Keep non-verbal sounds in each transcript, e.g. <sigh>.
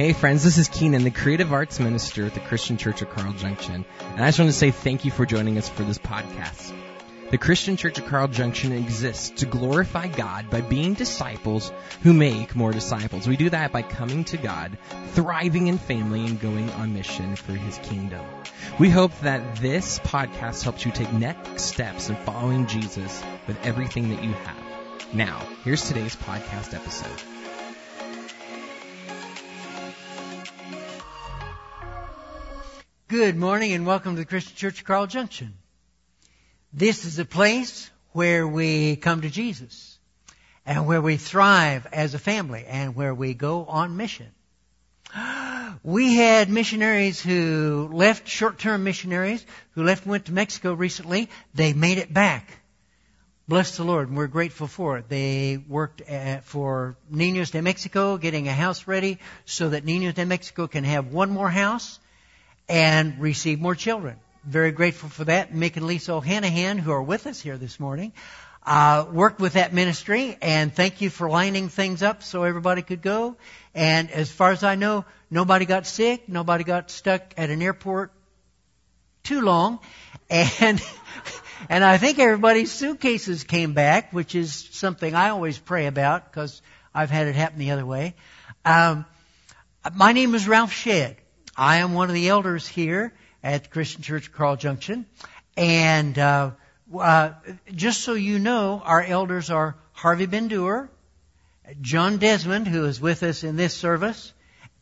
Hey friends, this is Keenan, the creative arts minister at the Christian Church of Carl Junction, and I just want to say thank you for joining us for this podcast. The Christian Church of Carl Junction exists to glorify God by being disciples who make more disciples. We do that by coming to God, thriving in family, and going on mission for His kingdom. We hope that this podcast helps you take next steps in following Jesus with everything that you have. Now, here's today's podcast episode. Good morning and welcome to the Christian Church of Carl Junction. This is a place where we come to Jesus and where we thrive as a family and where we go on mission. <gasps> We had missionaries who left, short-term missionaries who left and went to Mexico recently. They made it back. Bless the Lord, and we're grateful for it. They worked at, for Niños de Mexico, getting a house ready so that Niños de Mexico can have one more house and receive more children very grateful for that. Mick and Lisa O'Hanahan, who are with us here this morning, uh, worked with that ministry, and thank you for lining things up so everybody could go. And as far as I know, nobody got sick, nobody got stuck at an airport too long, <laughs> and and I think everybody's suitcases came back, which is something I always pray about because I've had it happen the other way. Um, my name is Ralph Shedd. I am one of the elders here at Christian Church Carl Junction. And uh, uh, just so you know, our elders are Harvey Bendur, John Desmond, who is with us in this service,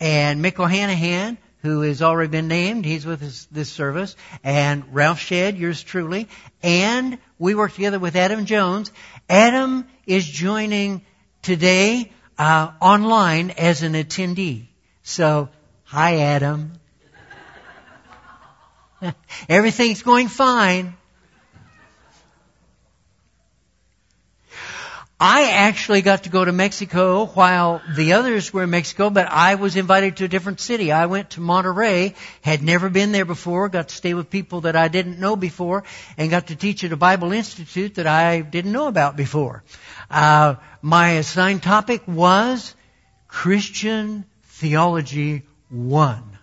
and Mick O'Hanahan, who has already been named. He's with us this service. And Ralph Shedd, yours truly. And we work together with Adam Jones. Adam is joining today uh, online as an attendee. So, hi Adam. <laughs> Everything's going fine. I actually got to go to Mexico while the others were in Mexico, but I was invited to a different city. I went to Monterrey, had never been there before, got to stay with people that I didn't know before, and got to teach at a Bible Institute that I didn't know about before. Uh, my assigned topic was Christian Theology 1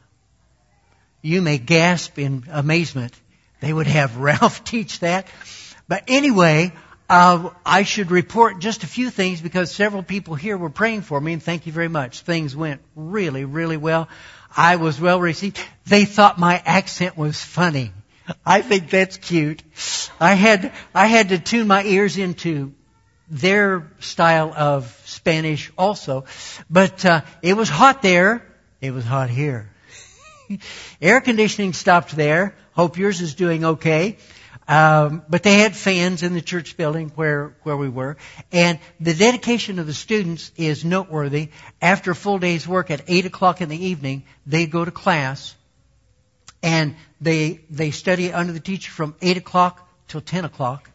you may gasp in amazement. They would have <laughs> Ralph teach that. But anyway, uh, I should report just a few things because several people here were praying for me, and thank you very much. Things went really, really well. I was well received. They thought my accent was funny. I think that's cute. I had I had to tune my ears into their style of Spanish also, but uh, it was hot there. It was hot here. <laughs> Air conditioning stopped there. Hope yours is doing okay. Um, but they had fans in the church building where where we were, and the dedication of the students is noteworthy. After a full day's work at eight o'clock in the evening, they go to class, and they they study under the teacher from eight o'clock till ten o'clock,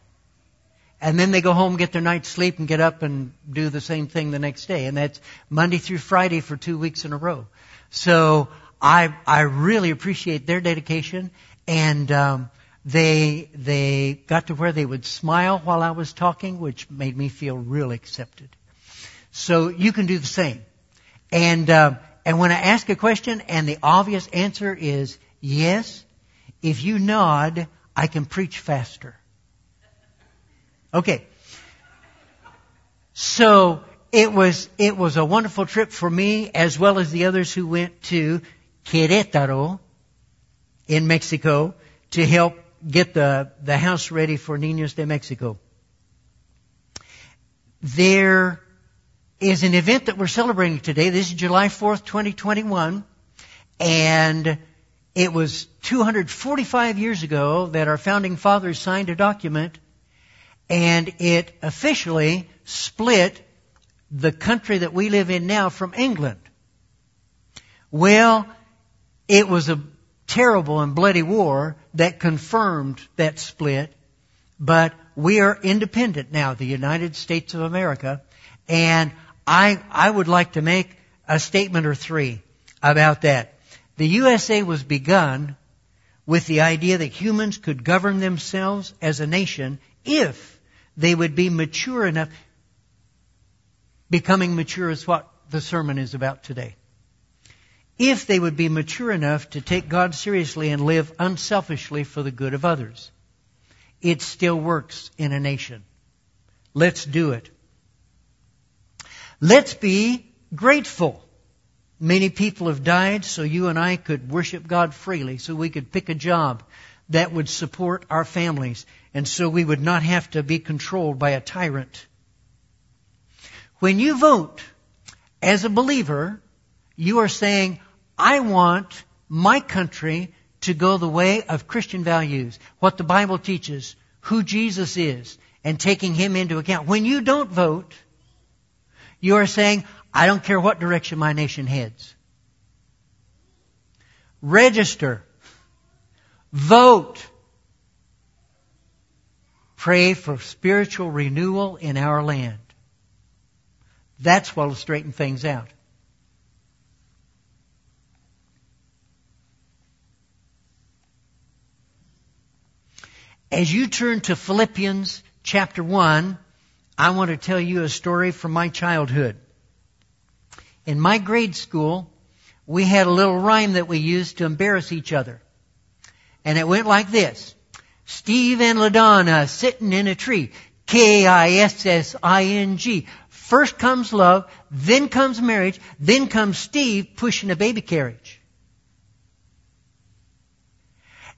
and then they go home, get their night's sleep, and get up and do the same thing the next day, and that's Monday through Friday for two weeks in a row. So I I really appreciate their dedication, and um, they they got to where they would smile while I was talking, which made me feel real accepted. So you can do the same, and uh, and when I ask a question and the obvious answer is yes, if you nod, I can preach faster. Okay. So it was it was a wonderful trip for me as well as the others who went to Querétaro in Mexico to help get the, the house ready for Niños de Mexico. There is an event that we're celebrating today. This is July 4th, 2021. And it was 245 years ago that our founding fathers signed a document and it officially split the country that we live in now from England. Well, it was a terrible and bloody war that confirmed that split, but we are independent now, the United States of America, and I, I would like to make a statement or three about that. The USA was begun with the idea that humans could govern themselves as a nation if they would be mature enough. Becoming mature is what the sermon is about today. if they would be mature enough to take God seriously and live unselfishly for the good of others. It still works in a nation. Let's do it. Let's be grateful. Many people have died so you and I could worship God freely, so we could pick a job that would support our families, and so we would not have to be controlled by a tyrant. When you vote as a believer, you are saying, I want my country to go the way of Christian values, what the Bible teaches, who Jesus is, and taking Him into account. When you don't vote, you are saying, I don't care what direction my nation heads. Register. Vote. Pray for spiritual renewal in our land. That's what will straighten things out. As you turn to Philippians chapter 1, I want to tell you a story from my childhood. In my grade school, we had a little rhyme that we used to embarrass each other. And it went like this. Steve and LaDonna sitting in a tree. K-I-S-S-I-N-G. First comes love, then comes marriage, then comes Steve pushing a baby carriage.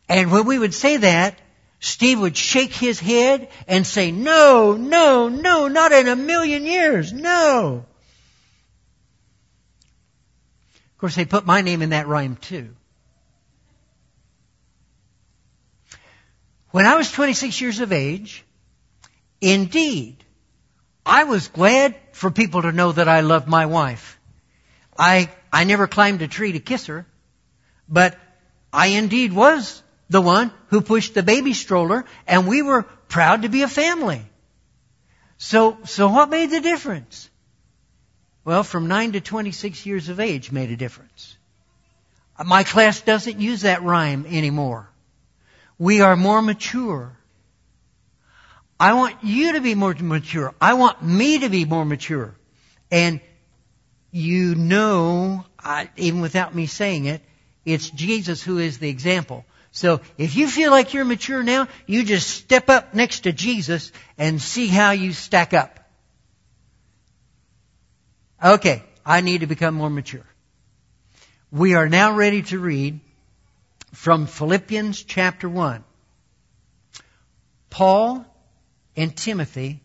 And when we would say that, Steve would shake his head and say, no, no, no, not in a million years, no. Of course, they put my name in that rhyme too. When I was 26 years of age, indeed, I was glad for people to know that I loved my wife. I, I never climbed a tree to kiss her, but I indeed was the one who pushed the baby stroller, and we were proud to be a family. So, so what made the difference? Well, from 9 to 26 years of age made a difference. My class doesn't use that rhyme anymore. We are more mature. I want you to be more mature. I want me to be more mature. And you know, I, even without me saying it, it's Jesus who is the example. So if you feel like you're mature now, you just step up next to Jesus and see how you stack up. Okay, I need to become more mature. We are now ready to read from Philippians chapter 1. Paul and Timothy,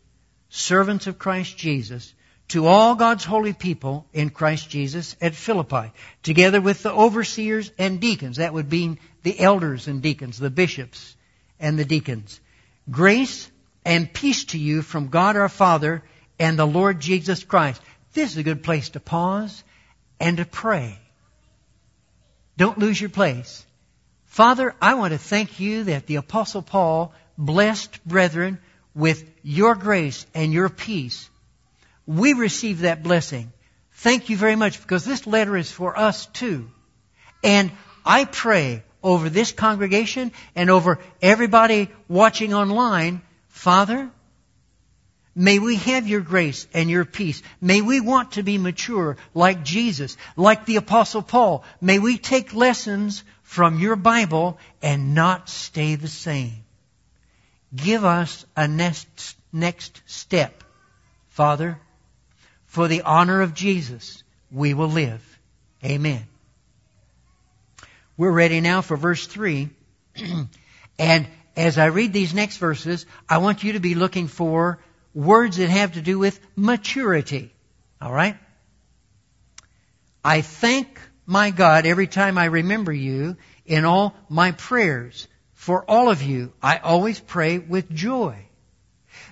servants of Christ Jesus, to all God's holy people in Christ Jesus at Philippi, together with the overseers and deacons. That would be the elders and deacons, the bishops and the deacons. Grace and peace to you from God our Father and the Lord Jesus Christ. This is a good place to pause and to pray. Don't lose your place. Father, I want to thank you that the Apostle Paul blessed brethren with your grace and your peace we receive that blessing. Thank you very much because this letter is for us too. And I pray over this congregation and over everybody watching online, Father, may we have your grace and your peace. May we want to be mature like Jesus, like the apostle Paul. May we take lessons from your Bible and not stay the same. Give us a next, next step, Father for the honor of Jesus, we will live. Amen. We're ready now for verse 3. <clears throat> and as I read these next verses, I want you to be looking for words that have to do with maturity. Alright? I thank my God every time I remember you in all my prayers. For all of you, I always pray with joy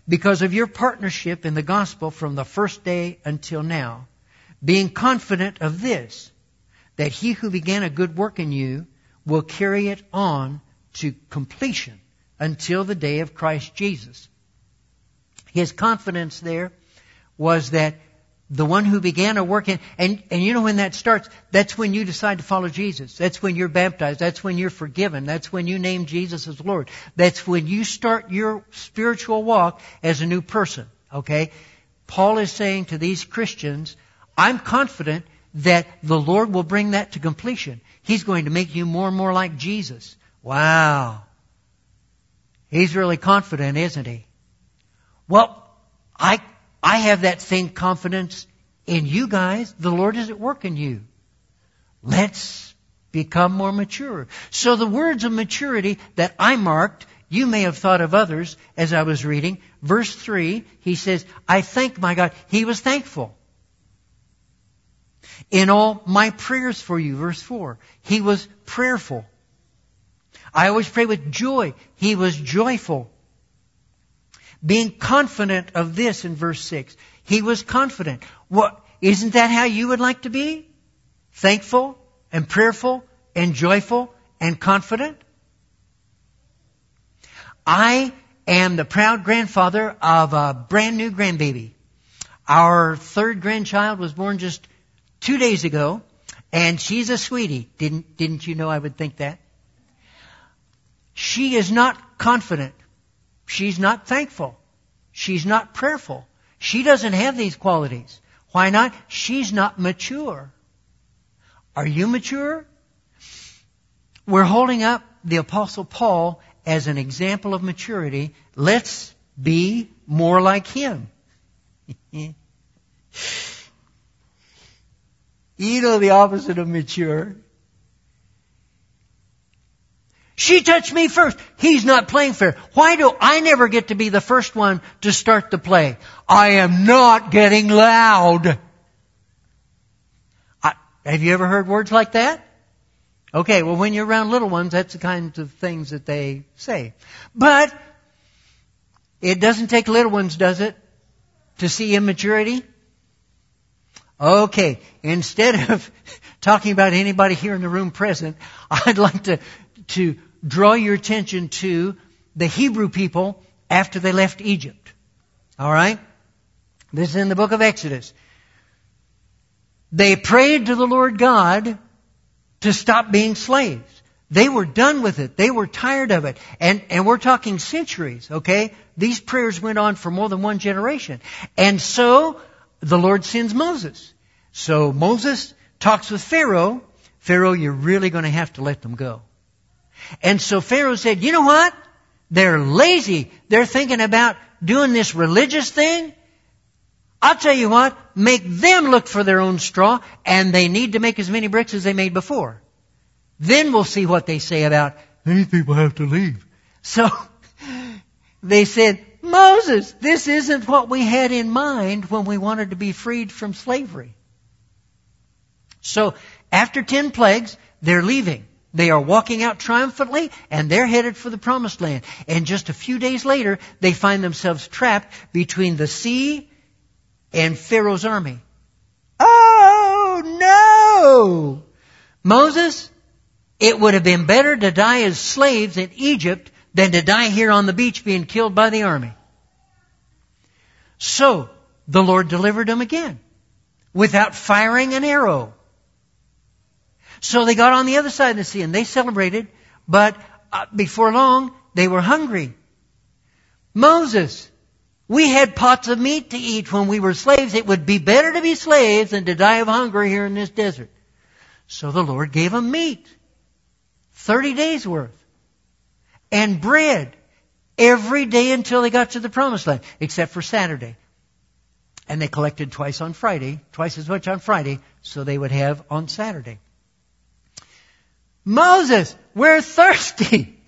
because of your partnership in the gospel from the first day until now, being confident of this, that he who began a good work in you will carry it on to completion until the day of Christ Jesus. His confidence there was that the one who began a work in, and, and you know when that starts, that's when you decide to follow Jesus. That's when you're baptized. That's when you're forgiven. That's when you name Jesus as Lord. That's when you start your spiritual walk as a new person. Okay? Paul is saying to these Christians, I'm confident that the Lord will bring that to completion. He's going to make you more and more like Jesus. Wow. He's really confident, isn't he? Well, I, I have that same confidence in you guys. The Lord is at work in you. Let's become more mature. So the words of maturity that I marked, you may have thought of others as I was reading. Verse 3, he says, I thank my God. He was thankful. In all my prayers for you, verse 4, he was prayerful. I always pray with joy. He was joyful. Being confident of this in verse 6. He was confident. What, isn't that how you would like to be? Thankful and prayerful and joyful and confident? I am the proud grandfather of a brand new grandbaby. Our third grandchild was born just two days ago, and she's a sweetie. Didn't, didn't you know I would think that? She is not confident. She's not thankful. She's not prayerful. She doesn't have these qualities. Why not? She's not mature. Are you mature? We're holding up the apostle Paul as an example of maturity. Let's be more like him. <laughs> you know the opposite of mature. She touched me first. He's not playing fair. Why do I never get to be the first one to start the play? I am not getting loud. I, have you ever heard words like that? Okay, well when you're around little ones, that's the kinds of things that they say. But, it doesn't take little ones, does it? To see immaturity? Okay, instead of <laughs> talking about anybody here in the room present, I'd like to, to draw your attention to the Hebrew people after they left Egypt. Alright? This is in the book of Exodus. They prayed to the Lord God to stop being slaves. They were done with it. They were tired of it. And, and we're talking centuries, okay? These prayers went on for more than one generation. And so, the Lord sends Moses. So Moses talks with Pharaoh. Pharaoh, you're really going to have to let them go. And so Pharaoh said, you know what? They're lazy. They're thinking about doing this religious thing. I'll tell you what, make them look for their own straw, and they need to make as many bricks as they made before. Then we'll see what they say about, these people have to leave. So, <laughs> they said, Moses, this isn't what we had in mind when we wanted to be freed from slavery. So, after ten plagues, they're leaving. They are walking out triumphantly and they're headed for the promised land. And just a few days later, they find themselves trapped between the sea and Pharaoh's army. Oh no! Moses, it would have been better to die as slaves in Egypt than to die here on the beach being killed by the army. So, the Lord delivered them again without firing an arrow. So they got on the other side of the sea and they celebrated, but uh, before long, they were hungry. Moses, we had pots of meat to eat when we were slaves. It would be better to be slaves than to die of hunger here in this desert. So the Lord gave them meat. Thirty days worth. And bread. Every day until they got to the promised land. Except for Saturday. And they collected twice on Friday. Twice as much on Friday. So they would have on Saturday. Moses, we're thirsty. <laughs>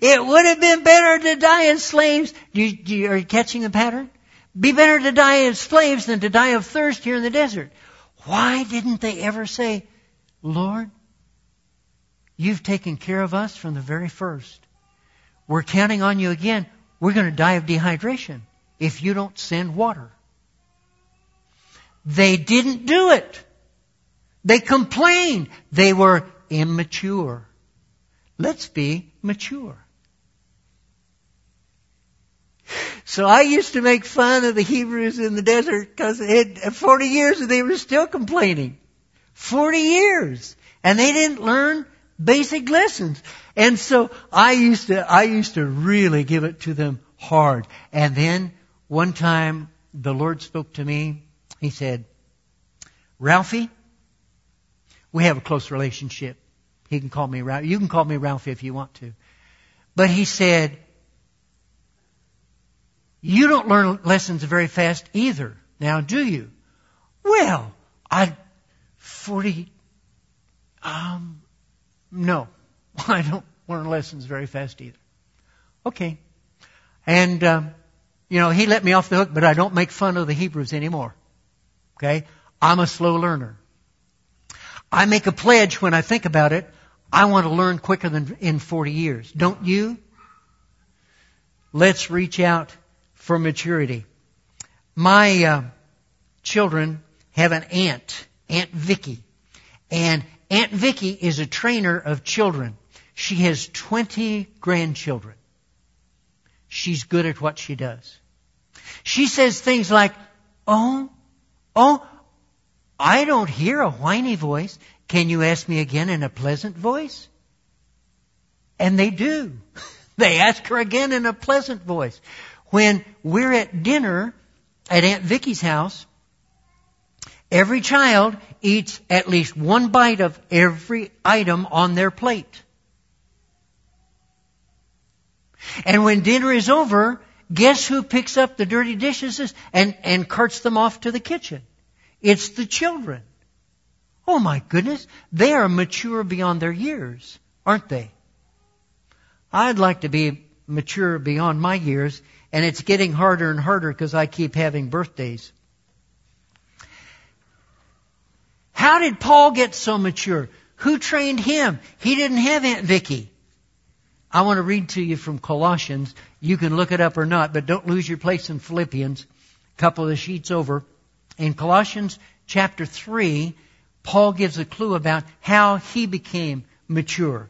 It would have been better to die as slaves. You, you, are you catching the pattern? Be better to die as slaves than to die of thirst here in the desert. Why didn't they ever say, Lord, you've taken care of us from the very first. We're counting on you again. We're going to die of dehydration if you don't send water. They didn't do it. They complained. They were immature. Let's be mature. So I used to make fun of the Hebrews in the desert because at uh, 40 years they were still complaining. 40 years. And they didn't learn basic lessons. And so I used to, I used to really give it to them hard. And then one time the Lord spoke to me. He said, Ralphie, We have a close relationship. He can call me Ralph. You can call me Ralphie if you want to. But he said, you don't learn lessons very fast either. Now, do you? Well, I, 40, um, no. <laughs> I don't learn lessons very fast either. Okay. And, um, you know, he let me off the hook, but I don't make fun of the Hebrews anymore. Okay? I'm a slow learner. I make a pledge when I think about it. I want to learn quicker than in 40 years. Don't you? Let's reach out for maturity. My uh, children have an aunt, Aunt Vicky, and Aunt Vicky is a trainer of children. She has 20 grandchildren. She's good at what she does. She says things like, "Oh, oh, I don't hear a whiny voice. Can you ask me again in a pleasant voice?" And they do. <laughs> They ask her again in a pleasant voice. When we're at dinner at Aunt Vicky's house, every child eats at least one bite of every item on their plate. And when dinner is over, guess who picks up the dirty dishes and, and carts them off to the kitchen? It's the children. Oh my goodness, they are mature beyond their years, aren't they? I'd like to be mature beyond my years and it's getting harder and harder because I keep having birthdays. How did Paul get so mature? Who trained him? He didn't have Aunt Vicky. I want to read to you from Colossians. You can look it up or not, but don't lose your place in Philippians. A couple of sheets over. In Colossians chapter 3, Paul gives a clue about how he became mature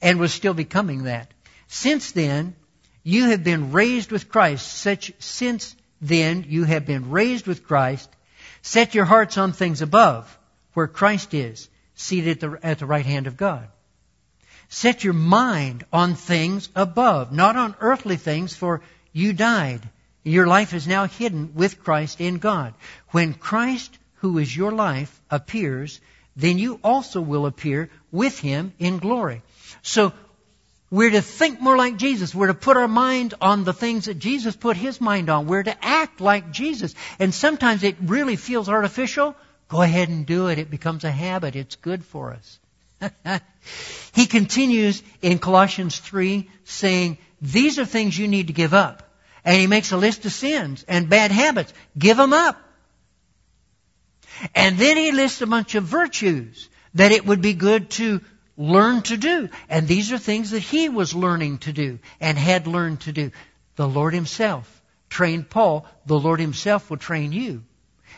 and was still becoming that. Since then, you have been raised with Christ. Such, since then, you have been raised with Christ. Set your hearts on things above, where Christ is, seated at the, at the right hand of God. Set your mind on things above, not on earthly things, for you died. Your life is now hidden with Christ in God. When Christ, who is your life, appears, then you also will appear with him in glory. So we're to think more like Jesus. We're to put our mind on the things that Jesus put his mind on. We're to act like Jesus. And sometimes it really feels artificial. Go ahead and do it. It becomes a habit. It's good for us. <laughs> he continues in Colossians 3 saying, these are things you need to give up. And he makes a list of sins and bad habits. Give them up. And then he lists a bunch of virtues that it would be good to learn to do. And these are things that he was learning to do and had learned to do. The Lord himself trained Paul. The Lord himself will train you.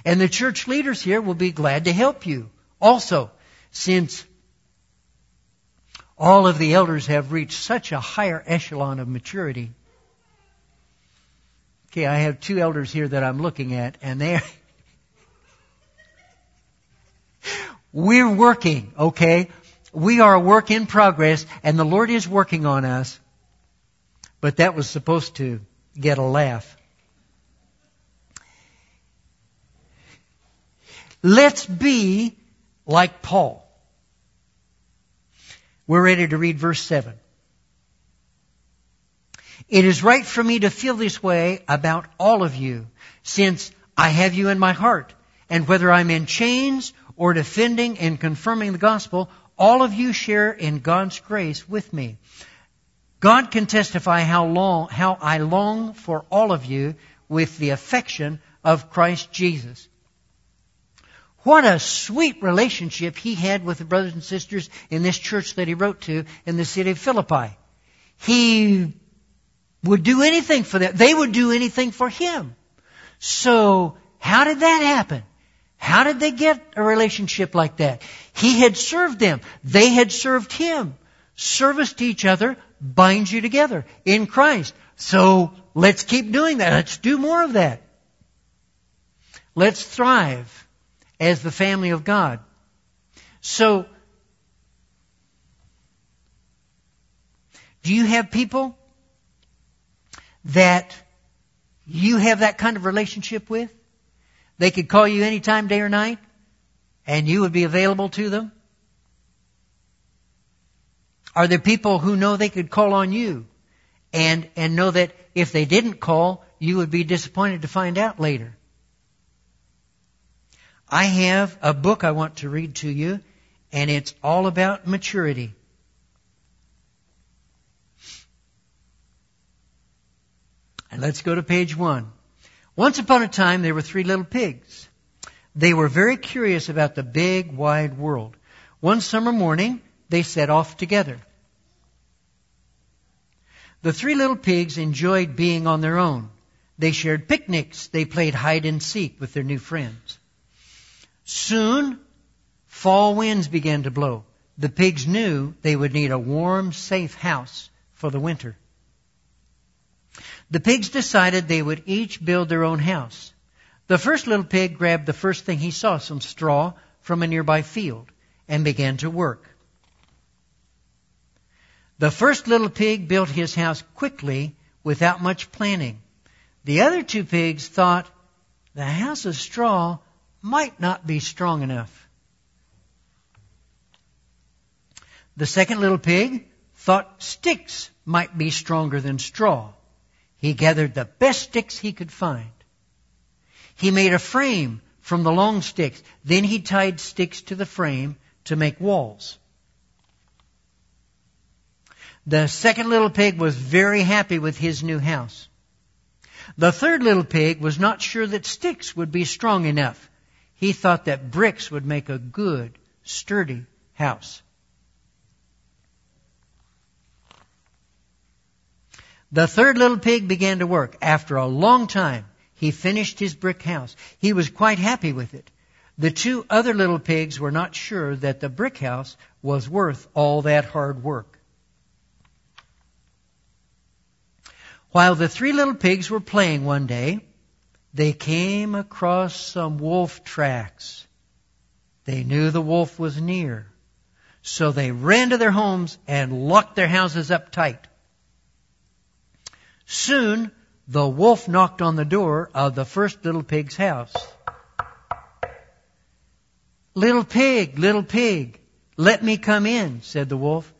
And the church leaders here will be glad to help you. Also, since all of the elders have reached such a higher echelon of maturity. Okay, I have two elders here that I'm looking at, and they're. We're working, okay? we are a work in progress and the Lord is working on us. But that was supposed to get a laugh. Let's be like Paul. We're ready to read verse 7. It is right for me to feel this way about all of you, since I have you in my heart. And whether I'm in chains or defending and confirming the gospel, all of you share in God's grace with me. God can testify how long, how I long for all of you with the affection of Christ Jesus. What a sweet relationship he had with the brothers and sisters in this church that he wrote to in the city of Philippi. He would do anything for them. They would do anything for him. So, how did that happen? How did they get a relationship like that? He had served them. They had served him. Service to each other binds you together in Christ. So let's keep doing that. Let's do more of that. Let's thrive as the family of God. So, do you have people that you have that kind of relationship with? They could call you anytime, day or night, and you would be available to them? Are there people who know they could call on you and, and know that if they didn't call, you would be disappointed to find out later? I have a book I want to read to you, and it's all about maturity. And let's go to page one. Once upon a time, there were three little pigs. They were very curious about the big, wide world. One summer morning, they set off together. The three little pigs enjoyed being on their own. They shared picnics. They played hide and seek with their new friends. Soon, fall winds began to blow. The pigs knew they would need a warm, safe house for the winter. The pigs decided they would each build their own house. The first little pig grabbed the first thing he saw, some straw from a nearby field, and began to work. The first little pig built his house quickly without much planning. The other two pigs thought the house of straw might not be strong enough. The second little pig thought sticks might be stronger than straw. He gathered the best sticks he could find. He made a frame from the long sticks. Then he tied sticks to the frame to make walls. The second little pig was very happy with his new house. The third little pig was not sure that sticks would be strong enough. He thought that bricks would make a good, sturdy house. The third little pig began to work. After a long time, he finished his brick house. He was quite happy with it. The two other little pigs were not sure that the brick house was worth all that hard work. While the three little pigs were playing one day, they came across some wolf tracks. They knew the wolf was near. So they ran to their homes and locked their houses up tight. Soon, the wolf knocked on the door of the first little pig's house. Little pig, little pig, let me come in, said the wolf.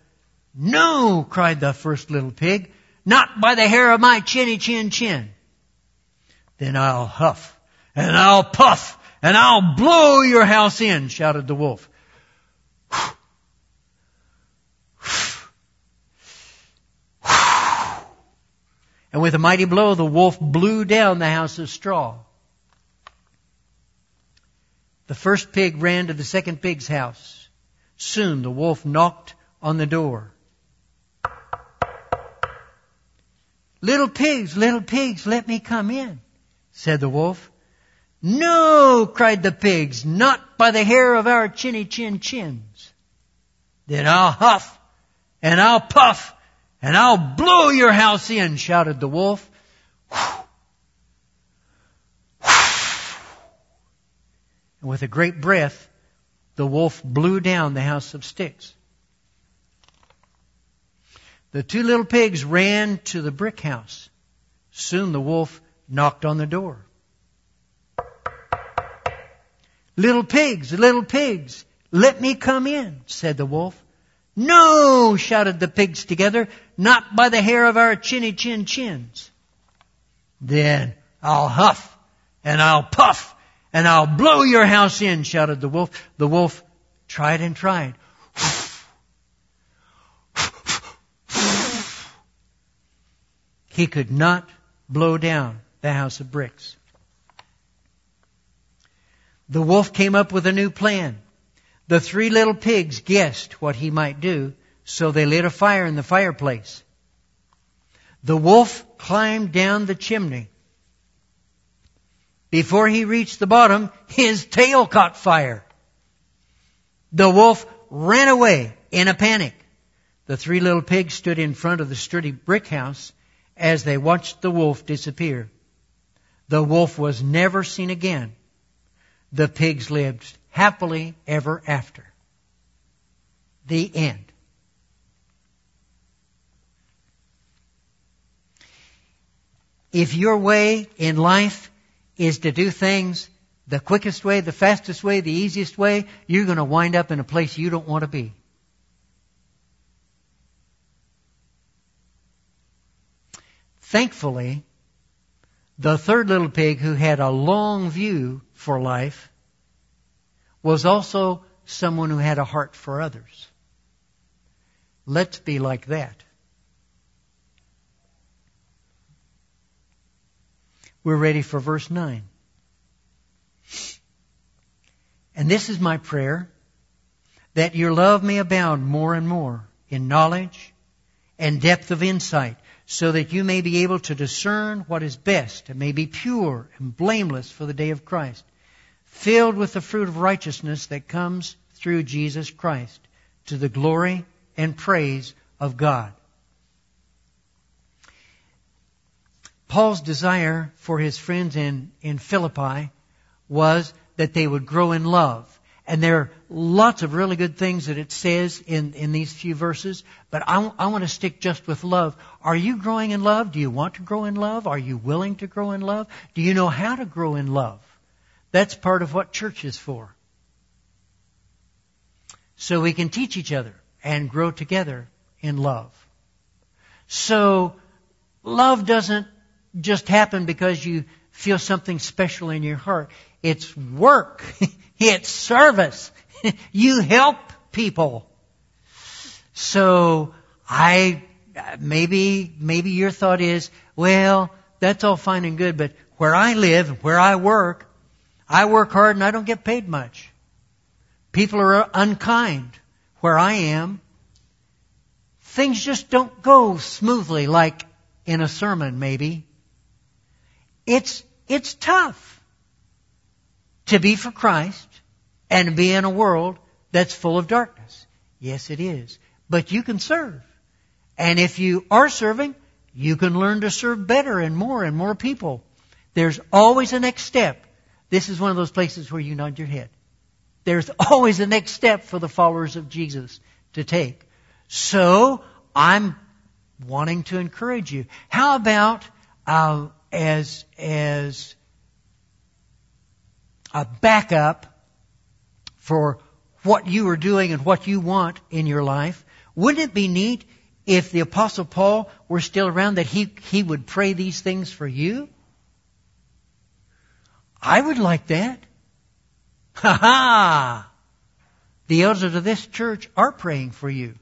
No, cried the first little pig, not by the hair of my chinny chin chin. Then I'll huff, and I'll puff, and I'll blow your house in, shouted the wolf. And with a mighty blow, the wolf blew down the house of straw. The first pig ran to the second pig's house. Soon the wolf knocked on the door. Little pigs, little pigs, let me come in, said the wolf. No, cried the pigs, not by the hair of our chinny chin chins. Then I'll huff and I'll puff and I'll blow your house in, shouted the wolf. And with a great breath, the wolf blew down the house of sticks. The two little pigs ran to the brick house. Soon the wolf knocked on the door. Little pigs, little pigs, let me come in, said the wolf. No, shouted the pigs together, not by the hair of our chinny chin chins. Then I'll huff and I'll puff and I'll blow your house in, shouted the wolf. The wolf tried and tried. He could not blow down the house of bricks. The wolf came up with a new plan. The three little pigs guessed what he might do, so they lit a fire in the fireplace. The wolf climbed down the chimney. Before he reached the bottom, his tail caught fire. The wolf ran away in a panic. The three little pigs stood in front of the sturdy brick house as they watched the wolf disappear. The wolf was never seen again. The pigs lived happily ever after. The end. If your way in life is to do things the quickest way, the fastest way, the easiest way, you're going to wind up in a place you don't want to be. Thankfully, the third little pig who had a long view for life was also someone who had a heart for others. Let's be like that. We're ready for verse 9. And this is my prayer that your love may abound more and more in knowledge and depth of insight, so that you may be able to discern what is best and may be pure and blameless for the day of Christ, filled with the fruit of righteousness that comes through Jesus Christ, to the glory and praise of God. Paul's desire for his friends in, in Philippi was that they would grow in love. And there are lots of really good things that it says in, in these few verses, but I, I want to stick just with love. Are you growing in love? Do you want to grow in love? Are you willing to grow in love? Do you know how to grow in love? That's part of what church is for. So we can teach each other and grow together in love. So, love doesn't just happen because you feel something special in your heart. It's work. <laughs> it's service. <laughs> you help people. So I, maybe, maybe your thought is, well, that's all fine and good, but where I live, where I work, I work hard and I don't get paid much. People are unkind where I am. Things just don't go smoothly like in a sermon maybe. It's, it's tough to be for Christ and be in a world that's full of darkness. Yes, it is. But you can serve. And if you are serving, you can learn to serve better and more and more people. There's always a next step. This is one of those places where you nod your head. There's always a next step for the followers of Jesus to take. So, I'm wanting to encourage you. How about uh, as, as a backup for what you are doing and what you want in your life. Wouldn't it be neat if the apostle Paul were still around that he, he would pray these things for you? I would like that. Ha ha! The elders of this church are praying for you.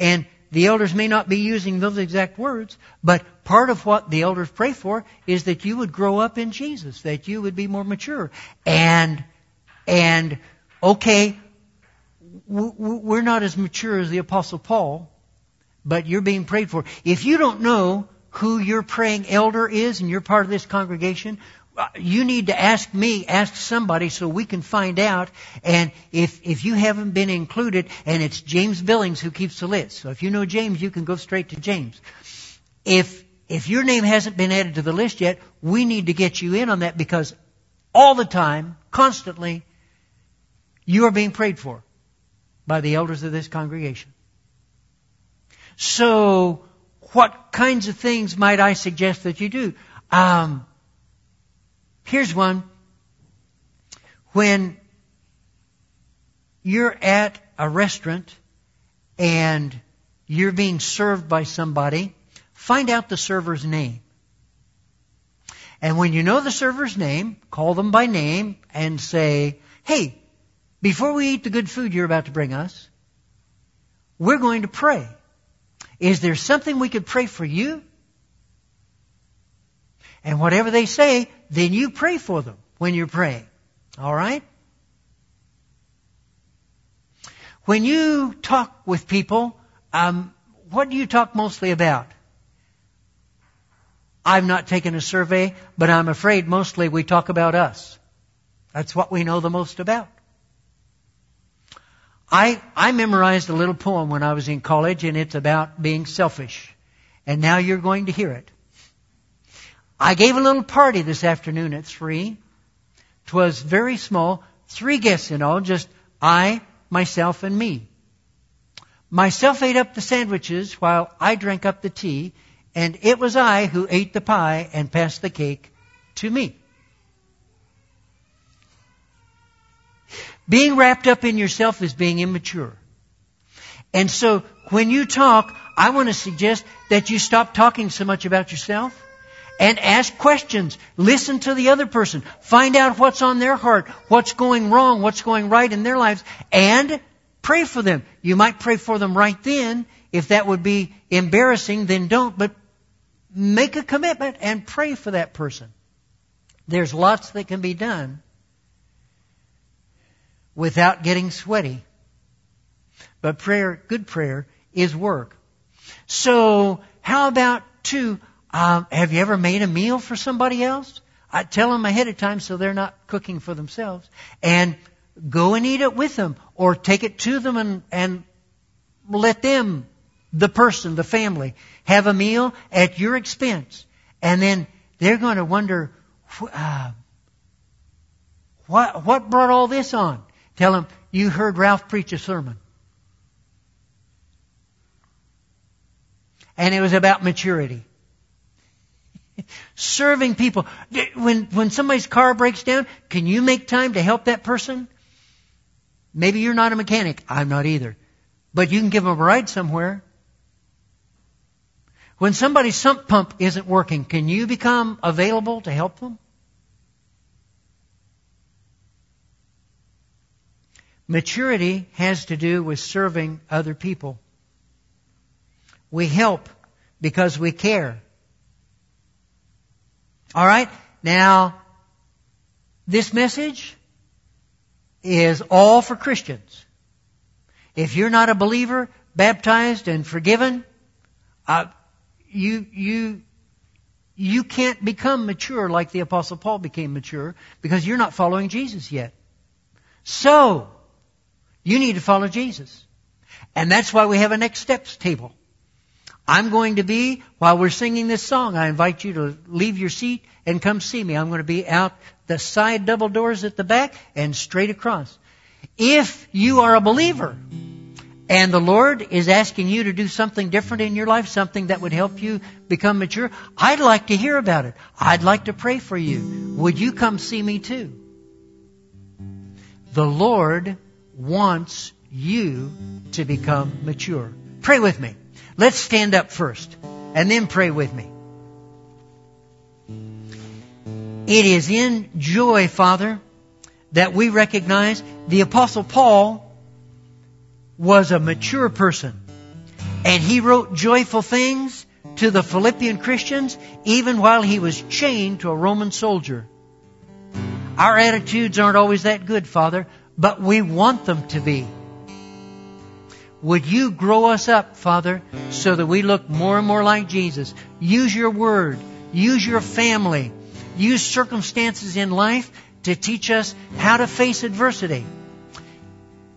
And the elders may not be using those exact words, but part of what the elders pray for is that you would grow up in Jesus, that you would be more mature. And, and, okay, we're not as mature as the apostle Paul, but you're being prayed for. If you don't know who your praying elder is and you're part of this congregation, you need to ask me, ask somebody so we can find out. And if, if you haven't been included, and it's James Billings who keeps the list. So if you know James, you can go straight to James. If, if your name hasn't been added to the list yet, we need to get you in on that because all the time, constantly, you are being prayed for by the elders of this congregation. So, what kinds of things might I suggest that you do? Um, Here's one. When you're at a restaurant and you're being served by somebody, find out the server's name. And when you know the server's name, call them by name and say, hey, before we eat the good food you're about to bring us, we're going to pray. Is there something we could pray for you? And whatever they say, then you pray for them when you're praying. All right? When you talk with people, um, what do you talk mostly about? I've not taken a survey, but I'm afraid mostly we talk about us. That's what we know the most about. I, I memorized a little poem when I was in college and it's about being selfish. And now you're going to hear it. I gave a little party this afternoon at three. Twas very small, three guests in all, just I, myself, and me. Myself ate up the sandwiches while I drank up the tea, and it was I who ate the pie and passed the cake to me. Being wrapped up in yourself is being immature. And so when you talk, I want to suggest that you stop talking so much about yourself and ask questions. Listen to the other person. Find out what's on their heart, what's going wrong, what's going right in their lives, and pray for them. You might pray for them right then. If that would be embarrassing, then don't, but make a commitment and pray for that person. There's lots that can be done without getting sweaty. But prayer, good prayer, is work. So, how about two? Um, have you ever made a meal for somebody else? I tell them ahead of time so they're not cooking for themselves. And go and eat it with them, or take it to them and, and let them, the person, the family, have a meal at your expense. And then they're going to wonder, uh, what, what brought all this on? Tell them, you heard Ralph preach a sermon. And it was about maturity. Serving people. When, when somebody's car breaks down, can you make time to help that person? Maybe you're not a mechanic. I'm not either. But you can give them a ride somewhere. When somebody's sump pump isn't working, can you become available to help them? Maturity has to do with serving other people. We help because we care. Alright? Now, this message is all for Christians. If you're not a believer, baptized and forgiven, uh, you, you, you can't become mature like the apostle Paul became mature because you're not following Jesus yet. So, you need to follow Jesus. And that's why we have a next steps table. I'm going to be, while we're singing this song, I invite you to leave your seat and come see me. I'm going to be out the side double doors at the back and straight across. If you are a believer and the Lord is asking you to do something different in your life, something that would help you become mature, I'd like to hear about it. I'd like to pray for you. Would you come see me too? The Lord wants you to become mature. Pray with me. Let's stand up first and then pray with me. It is in joy, Father, that we recognize the Apostle Paul was a mature person. And he wrote joyful things to the Philippian Christians even while he was chained to a Roman soldier. Our attitudes aren't always that good, Father, but we want them to be. Would you grow us up, Father, so that we look more and more like Jesus? Use your word. Use your family. Use circumstances in life to teach us how to face adversity.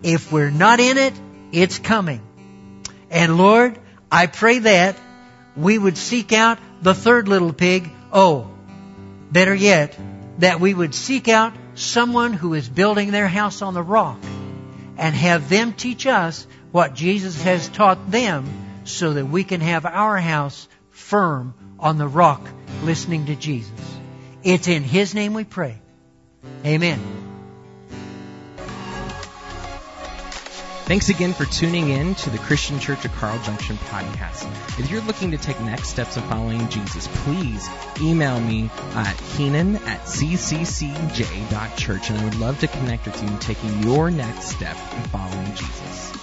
If we're not in it, it's coming. And Lord, I pray that we would seek out the third little pig. Oh, better yet, that we would seek out someone who is building their house on the rock and have them teach us what Jesus has taught them so that we can have our house firm on the rock listening to Jesus. It's in His name we pray. Amen. Thanks again for tuning in to the Christian Church of Carl Junction podcast. If you're looking to take next steps in following Jesus, please email me at keenan at cccj.church and I would love to connect with you in taking your next step in following Jesus.